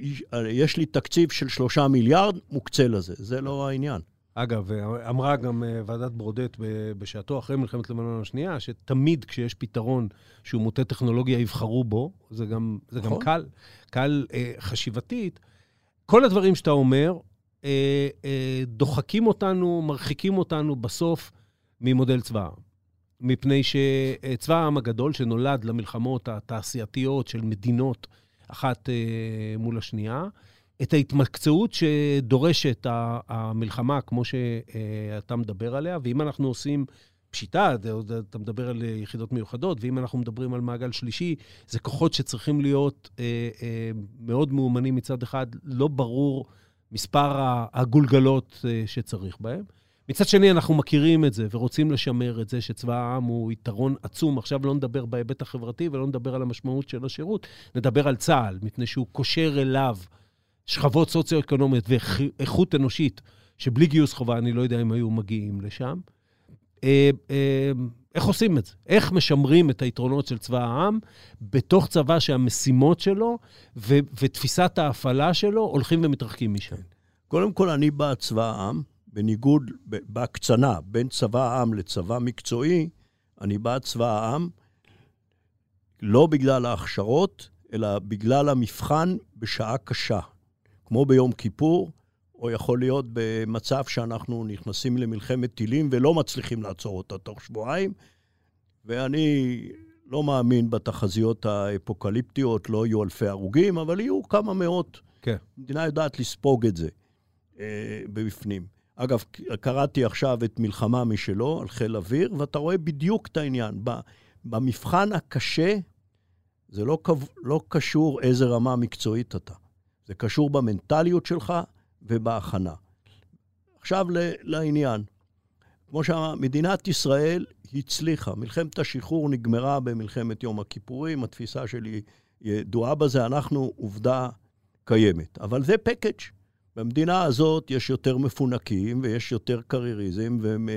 יש לי תקציב של שלושה מיליארד, מוקצה לזה. זה לא העניין. אגב, אמרה גם אה, ועדת ברודט בשעתו, אחרי מלחמת לבנון השנייה, שתמיד כשיש פתרון שהוא מוטה טכנולוגיה, יבחרו בו. זה גם, זה גם נכון. קל, קל אה, חשיבתית. כל הדברים שאתה אומר, אה, אה, דוחקים אותנו, מרחיקים אותנו בסוף ממודל צבא העם. מפני שצבא העם הגדול, שנולד למלחמות התעשייתיות של מדינות אחת אה, מול השנייה, את ההתמקצעות שדורשת המלחמה, כמו שאתה מדבר עליה, ואם אנחנו עושים פשיטה, אתה מדבר על יחידות מיוחדות, ואם אנחנו מדברים על מעגל שלישי, זה כוחות שצריכים להיות מאוד מאומנים מצד אחד, לא ברור מספר הגולגלות אה, שצריך בהם. מצד שני, אנחנו מכירים את זה ורוצים לשמר את זה שצבא העם הוא יתרון עצום. עכשיו לא נדבר בהיבט החברתי ולא נדבר על המשמעות של השירות, נדבר על צה"ל, מפני שהוא קושר אליו שכבות סוציו-אקונומיות ואיכות אנושית, שבלי גיוס חובה אני לא יודע אם היו מגיעים לשם. אה, אה, איך עושים את זה? איך משמרים את היתרונות של צבא העם בתוך צבא שהמשימות שלו ו- ותפיסת ההפעלה שלו הולכים ומתרחקים משם? קודם כל, אני בעד צבא העם, בניגוד, בהקצנה בין צבא העם לצבא מקצועי, אני בעד צבא העם, לא בגלל ההכשרות, אלא בגלל המבחן בשעה קשה, כמו ביום כיפור, או יכול להיות במצב שאנחנו נכנסים למלחמת טילים ולא מצליחים לעצור אותה תוך שבועיים, ואני לא מאמין בתחזיות האפוקליפטיות, לא יהיו אלפי הרוגים, אבל יהיו כמה מאות. כן. המדינה יודעת לספוג את זה אה, בפנים. אגב, קראתי עכשיו את מלחמה משלו על חיל אוויר, ואתה רואה בדיוק את העניין. במבחן הקשה, זה לא, לא קשור איזה רמה מקצועית אתה. זה קשור במנטליות שלך ובהכנה. עכשיו לעניין. כמו שמדינת ישראל הצליחה. מלחמת השחרור נגמרה במלחמת יום הכיפורים, התפיסה שלי ידועה בזה, אנחנו עובדה קיימת. אבל זה פקאג'. במדינה הזאת יש יותר מפונקים ויש יותר קרייריזם, והם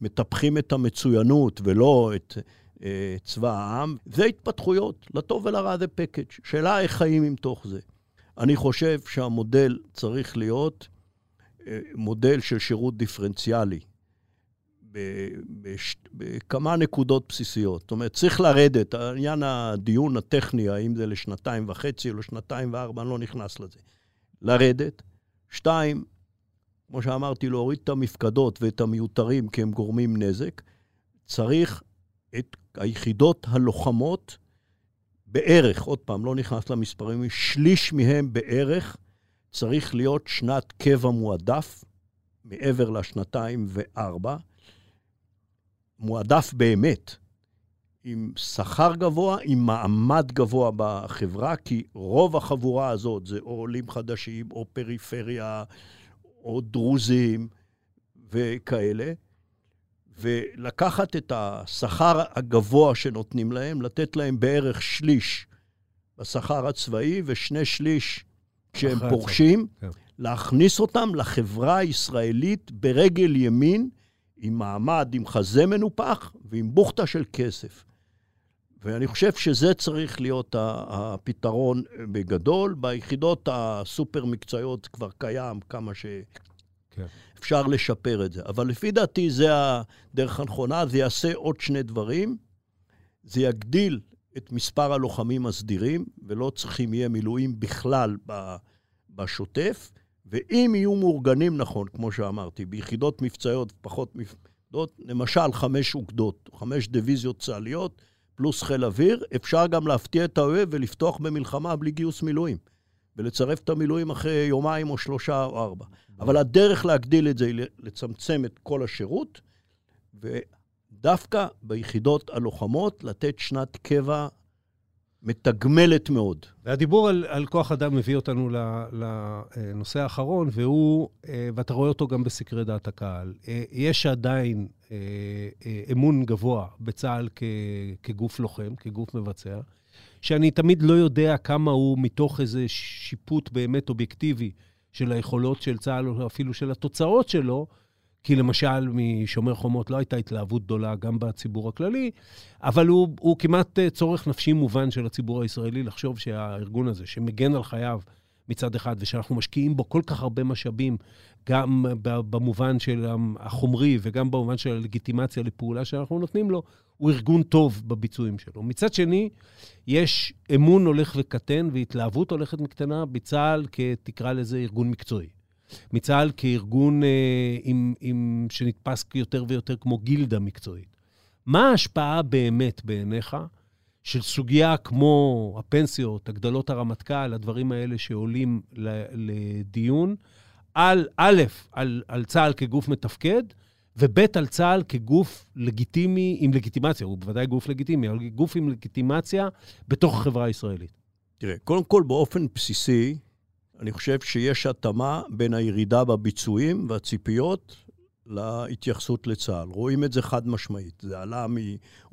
מטפחים את המצוינות ולא את אה, צבא העם. זה התפתחויות, לטוב ולרע זה פקאג'. שאלה איך חיים עם תוך זה. אני חושב שהמודל צריך להיות אה, מודל של שירות דיפרנציאלי. בכמה נקודות בסיסיות. זאת אומרת, צריך לרדת, עניין הדיון הטכני, האם זה לשנתיים וחצי או לשנתיים וארבע, אני לא נכנס לזה. לרדת. שתיים, כמו שאמרתי, להוריד את המפקדות ואת המיותרים כי הם גורמים נזק. צריך את היחידות הלוחמות בערך, עוד פעם, לא נכנס למספרים, שליש מהם בערך צריך להיות שנת קבע מועדף, מעבר לשנתיים וארבע. מועדף באמת, עם שכר גבוה, עם מעמד גבוה בחברה, כי רוב החבורה הזאת זה או עולים חדשים, או פריפריה, או דרוזים וכאלה. ולקחת את השכר הגבוה שנותנים להם, לתת להם בערך שליש בשכר הצבאי ושני שליש כשהם פורשים, כן. להכניס אותם לחברה הישראלית ברגל ימין, עם מעמד, עם חזה מנופח ועם בוכטה של כסף. ואני חושב שזה צריך להיות הפתרון בגדול. ביחידות הסופר מקצועיות כבר קיים כמה ש... כן. אפשר לשפר את זה. אבל לפי דעתי זה הדרך הנכונה, זה יעשה עוד שני דברים. זה יגדיל את מספר הלוחמים הסדירים, ולא צריכים יהיה מילואים בכלל בשוטף, ואם יהיו מאורגנים נכון, כמו שאמרתי, ביחידות מבצעיות פחות מפקדות, למשל חמש אוגדות, חמש דיוויזיות צה"ליות, פלוס חיל אוויר, אפשר גם להפתיע את האויב ולפתוח במלחמה בלי גיוס מילואים. ולצרף את המילואים אחרי יומיים או שלושה או ארבע. אבל הדרך להגדיל את זה היא לצמצם את כל השירות, ודווקא ביחידות הלוחמות לתת שנת קבע מתגמלת מאוד. והדיבור על, על כוח אדם מביא אותנו לנושא האחרון, והוא, אה, ואתה רואה אותו גם בסקרי דעת הקהל, אה, יש עדיין אה, אמון גבוה בצה"ל כגוף לוחם, כגוף מבצע. שאני תמיד לא יודע כמה הוא מתוך איזה שיפוט באמת אובייקטיבי של היכולות של צה"ל, או אפילו של התוצאות שלו, כי למשל, משומר חומות לא הייתה התלהבות גדולה גם בציבור הכללי, אבל הוא, הוא כמעט אה, צורך נפשי מובן של הציבור הישראלי לחשוב שהארגון הזה, שמגן על חייו מצד אחד, ושאנחנו משקיעים בו כל כך הרבה משאבים, גם במובן של החומרי וגם במובן של הלגיטימציה לפעולה שאנחנו נותנים לו, הוא ארגון טוב בביצועים שלו. מצד שני, יש אמון הולך וקטן והתלהבות הולכת מקטנה בצה"ל כתקרא לזה ארגון מקצועי. מצה"ל כארגון אה, עם, עם, שנתפס יותר ויותר כמו גילדה מקצועית. מה ההשפעה באמת בעיניך של סוגיה כמו הפנסיות, הגדלות הרמטכ"ל, הדברים האלה שעולים לדיון, על, א', על, על צה"ל כגוף מתפקד, וב' על צה"ל כגוף לגיטימי, עם לגיטימציה, הוא בוודאי גוף לגיטימי, אבל גוף עם לגיטימציה בתוך החברה הישראלית. תראה, קודם כל, באופן בסיסי, אני חושב שיש התאמה בין הירידה בביצועים והציפיות להתייחסות לצה"ל. רואים את זה חד משמעית. זה עלה מ...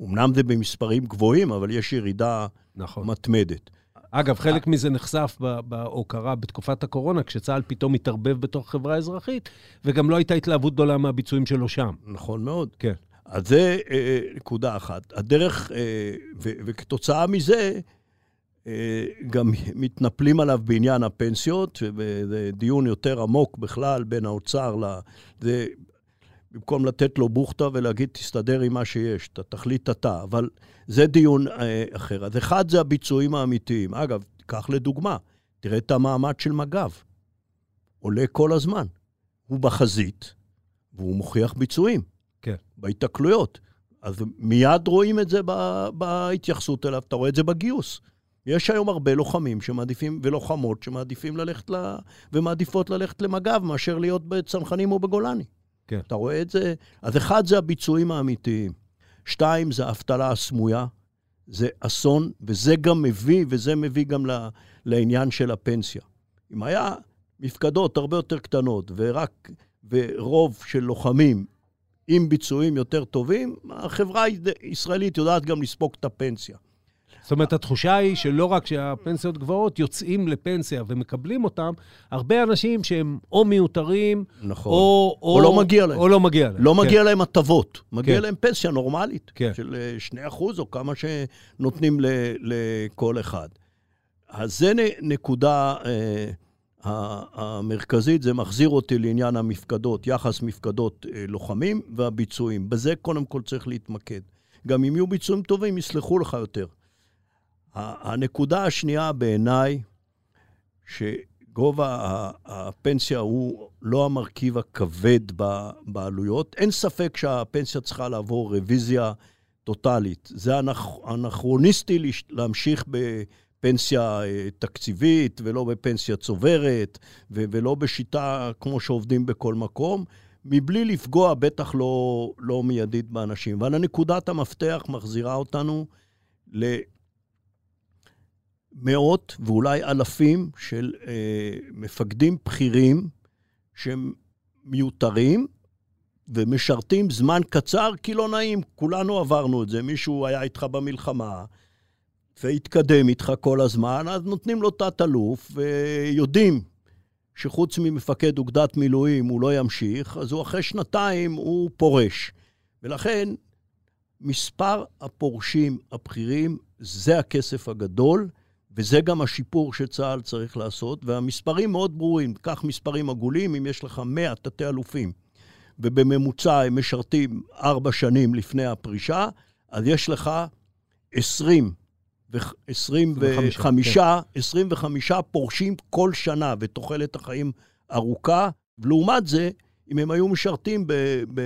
אמנם זה במספרים גבוהים, אבל יש ירידה נכון. מתמדת. אגב, חלק מזה נחשף או קרה בתקופת הקורונה, כשצה"ל פתאום התערבב בתוך חברה אזרחית, וגם לא הייתה התלהבות גדולה מהביצועים שלו שם. נכון מאוד. כן. אז זה אה נקודה אחת. הדרך, אה, ו, וכתוצאה מזה, אה, גם מתנפלים עליו בעניין הפנסיות, וזה דיון יותר עמוק בכלל בין האוצר ל... זה במקום לתת לו בוכטה ולהגיד, תסתדר עם מה שיש, אתה תחליט אתה. אבל זה דיון אה, אחר. אז אחד זה הביצועים האמיתיים. אגב, קח לדוגמה, תראה את המעמד של מג"ב. עולה כל הזמן. הוא בחזית, והוא מוכיח ביצועים. כן. בהיתקלויות. אז מיד רואים את זה בהתייחסות אליו, אתה רואה את זה בגיוס. יש היום הרבה לוחמים שמעדיפים, ולוחמות שמעדיפים ללכת ל... ומעדיפות ללכת למג"ב מאשר להיות בצנחנים או בגולני. כן. אתה רואה את זה? אז אחד זה הביצועים האמיתיים. שתיים, זה האבטלה הסמויה. זה אסון, וזה גם מביא, וזה מביא גם לעניין של הפנסיה. אם היה מפקדות הרבה יותר קטנות, ורק, ורוב של לוחמים עם ביצועים יותר טובים, החברה הישראלית יודעת גם לספוג את הפנסיה. זאת אומרת, התחושה היא שלא רק שהפנסיות גבוהות, יוצאים לפנסיה ומקבלים אותם, הרבה אנשים שהם או מיותרים, נכון. או, או, או לא מגיע להם. או לא מגיע להם. לא כן. מגיע להם הטבות, מגיע כן. להם פנסיה נורמלית, כן. של 2% אה, או כמה שנותנים ל, לכל אחד. אז זה נקודה אה, המרכזית, זה מחזיר אותי לעניין המפקדות, יחס מפקדות אה, לוחמים והביצועים. בזה קודם כל צריך להתמקד. גם אם יהיו ביצועים טובים, יסלחו לך יותר. הנקודה השנייה בעיניי, שגובה הפנסיה הוא לא המרכיב הכבד בעלויות. אין ספק שהפנסיה צריכה לעבור רוויזיה טוטאלית. זה אנכרוניסטי להמשיך בפנסיה אה, תקציבית ולא בפנסיה צוברת ולא בשיטה כמו שעובדים בכל מקום. מבלי לפגוע, בטח לא, לא מיידית באנשים. אבל הנקודת המפתח מחזירה אותנו מאות ואולי אלפים של אה, מפקדים בכירים שהם מיותרים ומשרתים זמן קצר כי לא נעים. כולנו עברנו את זה. מישהו היה איתך במלחמה והתקדם איתך כל הזמן, אז נותנים לו תת-אלוף ויודעים שחוץ ממפקד אוגדת מילואים הוא לא ימשיך, אז הוא אחרי שנתיים הוא פורש. ולכן מספר הפורשים הבכירים זה הכסף הגדול. וזה גם השיפור שצה"ל צריך לעשות, והמספרים מאוד ברורים. קח מספרים עגולים, אם יש לך 100 תתי-אלופים, ובממוצע הם משרתים ארבע שנים לפני הפרישה, אז יש לך 20 ו-25 25 פורשים כל שנה, ותוחלת החיים ארוכה. ולעומת זה, אם הם היו משרתים ב... ב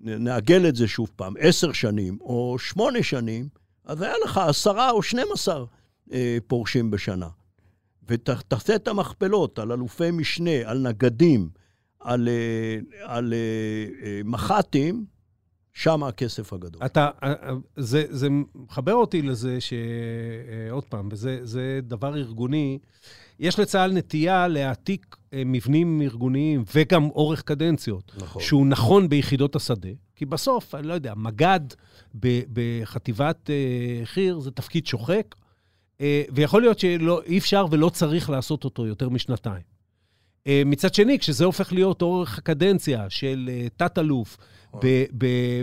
נעגל את זה שוב פעם, עשר שנים או שמונה שנים, אז היה לך עשרה או 12 אה, פורשים בשנה. ותעשה את המכפלות על אלופי משנה, על נגדים, על, אה, על אה, מח"טים, שם הכסף הגדול. אתה, זה, זה מחבר אותי לזה שעוד פעם, וזה דבר ארגוני, יש לצה"ל נטייה להעתיק מבנים ארגוניים וגם אורך קדנציות, נכון. שהוא נכון ביחידות השדה, כי בסוף, אני לא יודע, מג"ד בחטיבת חי"ר זה תפקיד שוחק, אה, ויכול להיות שאי אפשר ולא צריך לעשות אותו יותר משנתיים. אה, מצד שני, כשזה הופך להיות אורך הקדנציה של אה, תת-אלוף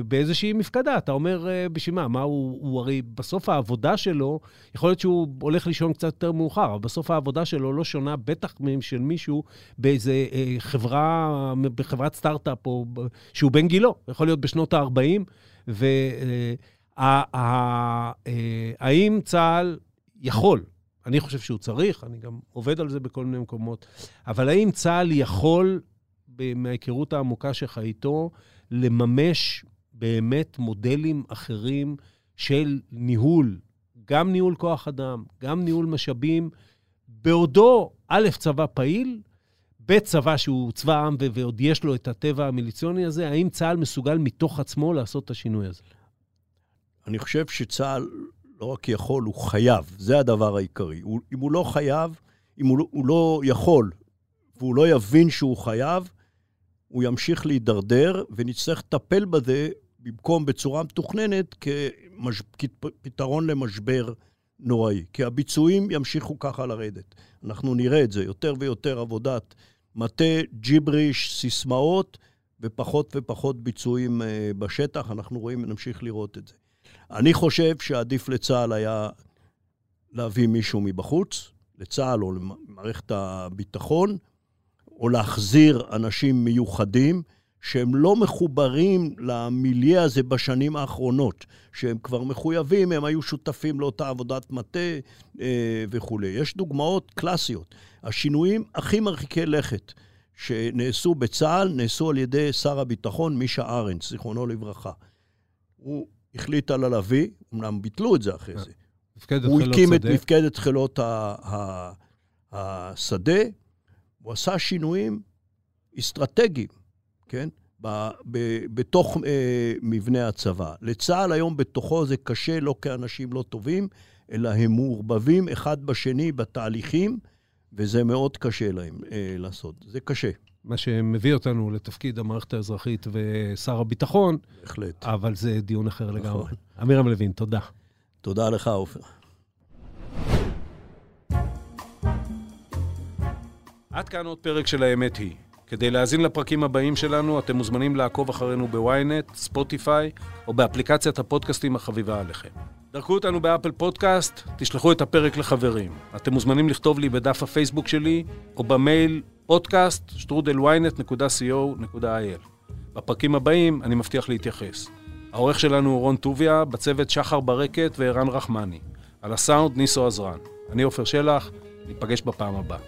באיזושהי מפקדה, אתה אומר, בשביל מה? מה הוא, הוא הרי בסוף העבודה שלו, יכול להיות שהוא הולך לישון קצת יותר מאוחר, אבל בסוף העבודה שלו לא שונה בטח של מישהו באיזה חברה, בחברת סטארט-אפ, או שהוא בן גילו, יכול להיות בשנות ה-40, והאם צה"ל יכול, אני חושב שהוא צריך, אני גם עובד על זה בכל מיני מקומות, אבל האם צה"ל יכול, מההיכרות העמוקה שלך איתו, לממש באמת מודלים אחרים של ניהול, גם ניהול כוח אדם, גם ניהול משאבים, בעודו, א', צבא פעיל, ב', צבא שהוא צבא העם ועוד יש לו את הטבע המיליציוני הזה, האם צה"ל מסוגל מתוך עצמו לעשות את השינוי הזה? אני חושב שצה"ל לא רק יכול, הוא חייב. זה הדבר העיקרי. הוא, אם הוא לא חייב, אם הוא, לא, הוא לא יכול, והוא לא יבין שהוא חייב, הוא ימשיך להידרדר, ונצטרך לטפל בזה במקום בצורה מתוכננת. כפתרון למשבר נוראי. כי הביצועים ימשיכו ככה לרדת. אנחנו נראה את זה, יותר ויותר עבודת מטה, ג'יבריש, סיסמאות, ופחות ופחות ביצועים אה, בשטח. אנחנו רואים, נמשיך לראות את זה. אני חושב שעדיף לצה"ל היה להביא מישהו מבחוץ, לצה"ל או למערכת הביטחון, או להחזיר אנשים מיוחדים שהם לא מחוברים למיליה הזה בשנים האחרונות, שהם כבר מחויבים, הם היו שותפים לאותה עבודת מטה אה, וכולי. יש דוגמאות קלאסיות. השינויים הכי מרחיקי לכת שנעשו בצה"ל, נעשו על ידי שר הביטחון מישה ארנס, זיכרונו לברכה. הוא החליט על הלוי, אמנם ביטלו את זה אחרי זה. הוא הקים את מפקדת חילות השדה, הוא עשה שינויים אסטרטגיים, כן? ב, ב, בתוך אה, מבנה הצבא. לצה"ל היום בתוכו זה קשה לא כאנשים לא טובים, אלא הם מעורבבים אחד בשני בתהליכים, וזה מאוד קשה להם אה, לעשות. זה קשה. מה שמביא אותנו לתפקיד המערכת האזרחית ושר הביטחון. בהחלט. אבל זה דיון אחר נכון. לגמרי. אמירם לוין, תודה. תודה לך, עופר. עד כאן עוד פרק של האמת היא. כדי להאזין לפרקים הבאים שלנו, אתם מוזמנים לעקוב אחרינו בוויינט, ספוטיפיי, או באפליקציית הפודקאסטים החביבה עליכם. דרכו אותנו באפל פודקאסט, תשלחו את הפרק לחברים. אתם מוזמנים לכתוב לי בדף הפייסבוק שלי, או במייל פודקאסט שטרודלוויינט.co.il. בפרקים הבאים אני מבטיח להתייחס. העורך שלנו הוא רון טוביה, בצוות שחר ברקת וערן רחמני. על הסאונד ניסו עזרן. אני עופר שלח, ניפגש בפעם הבאה.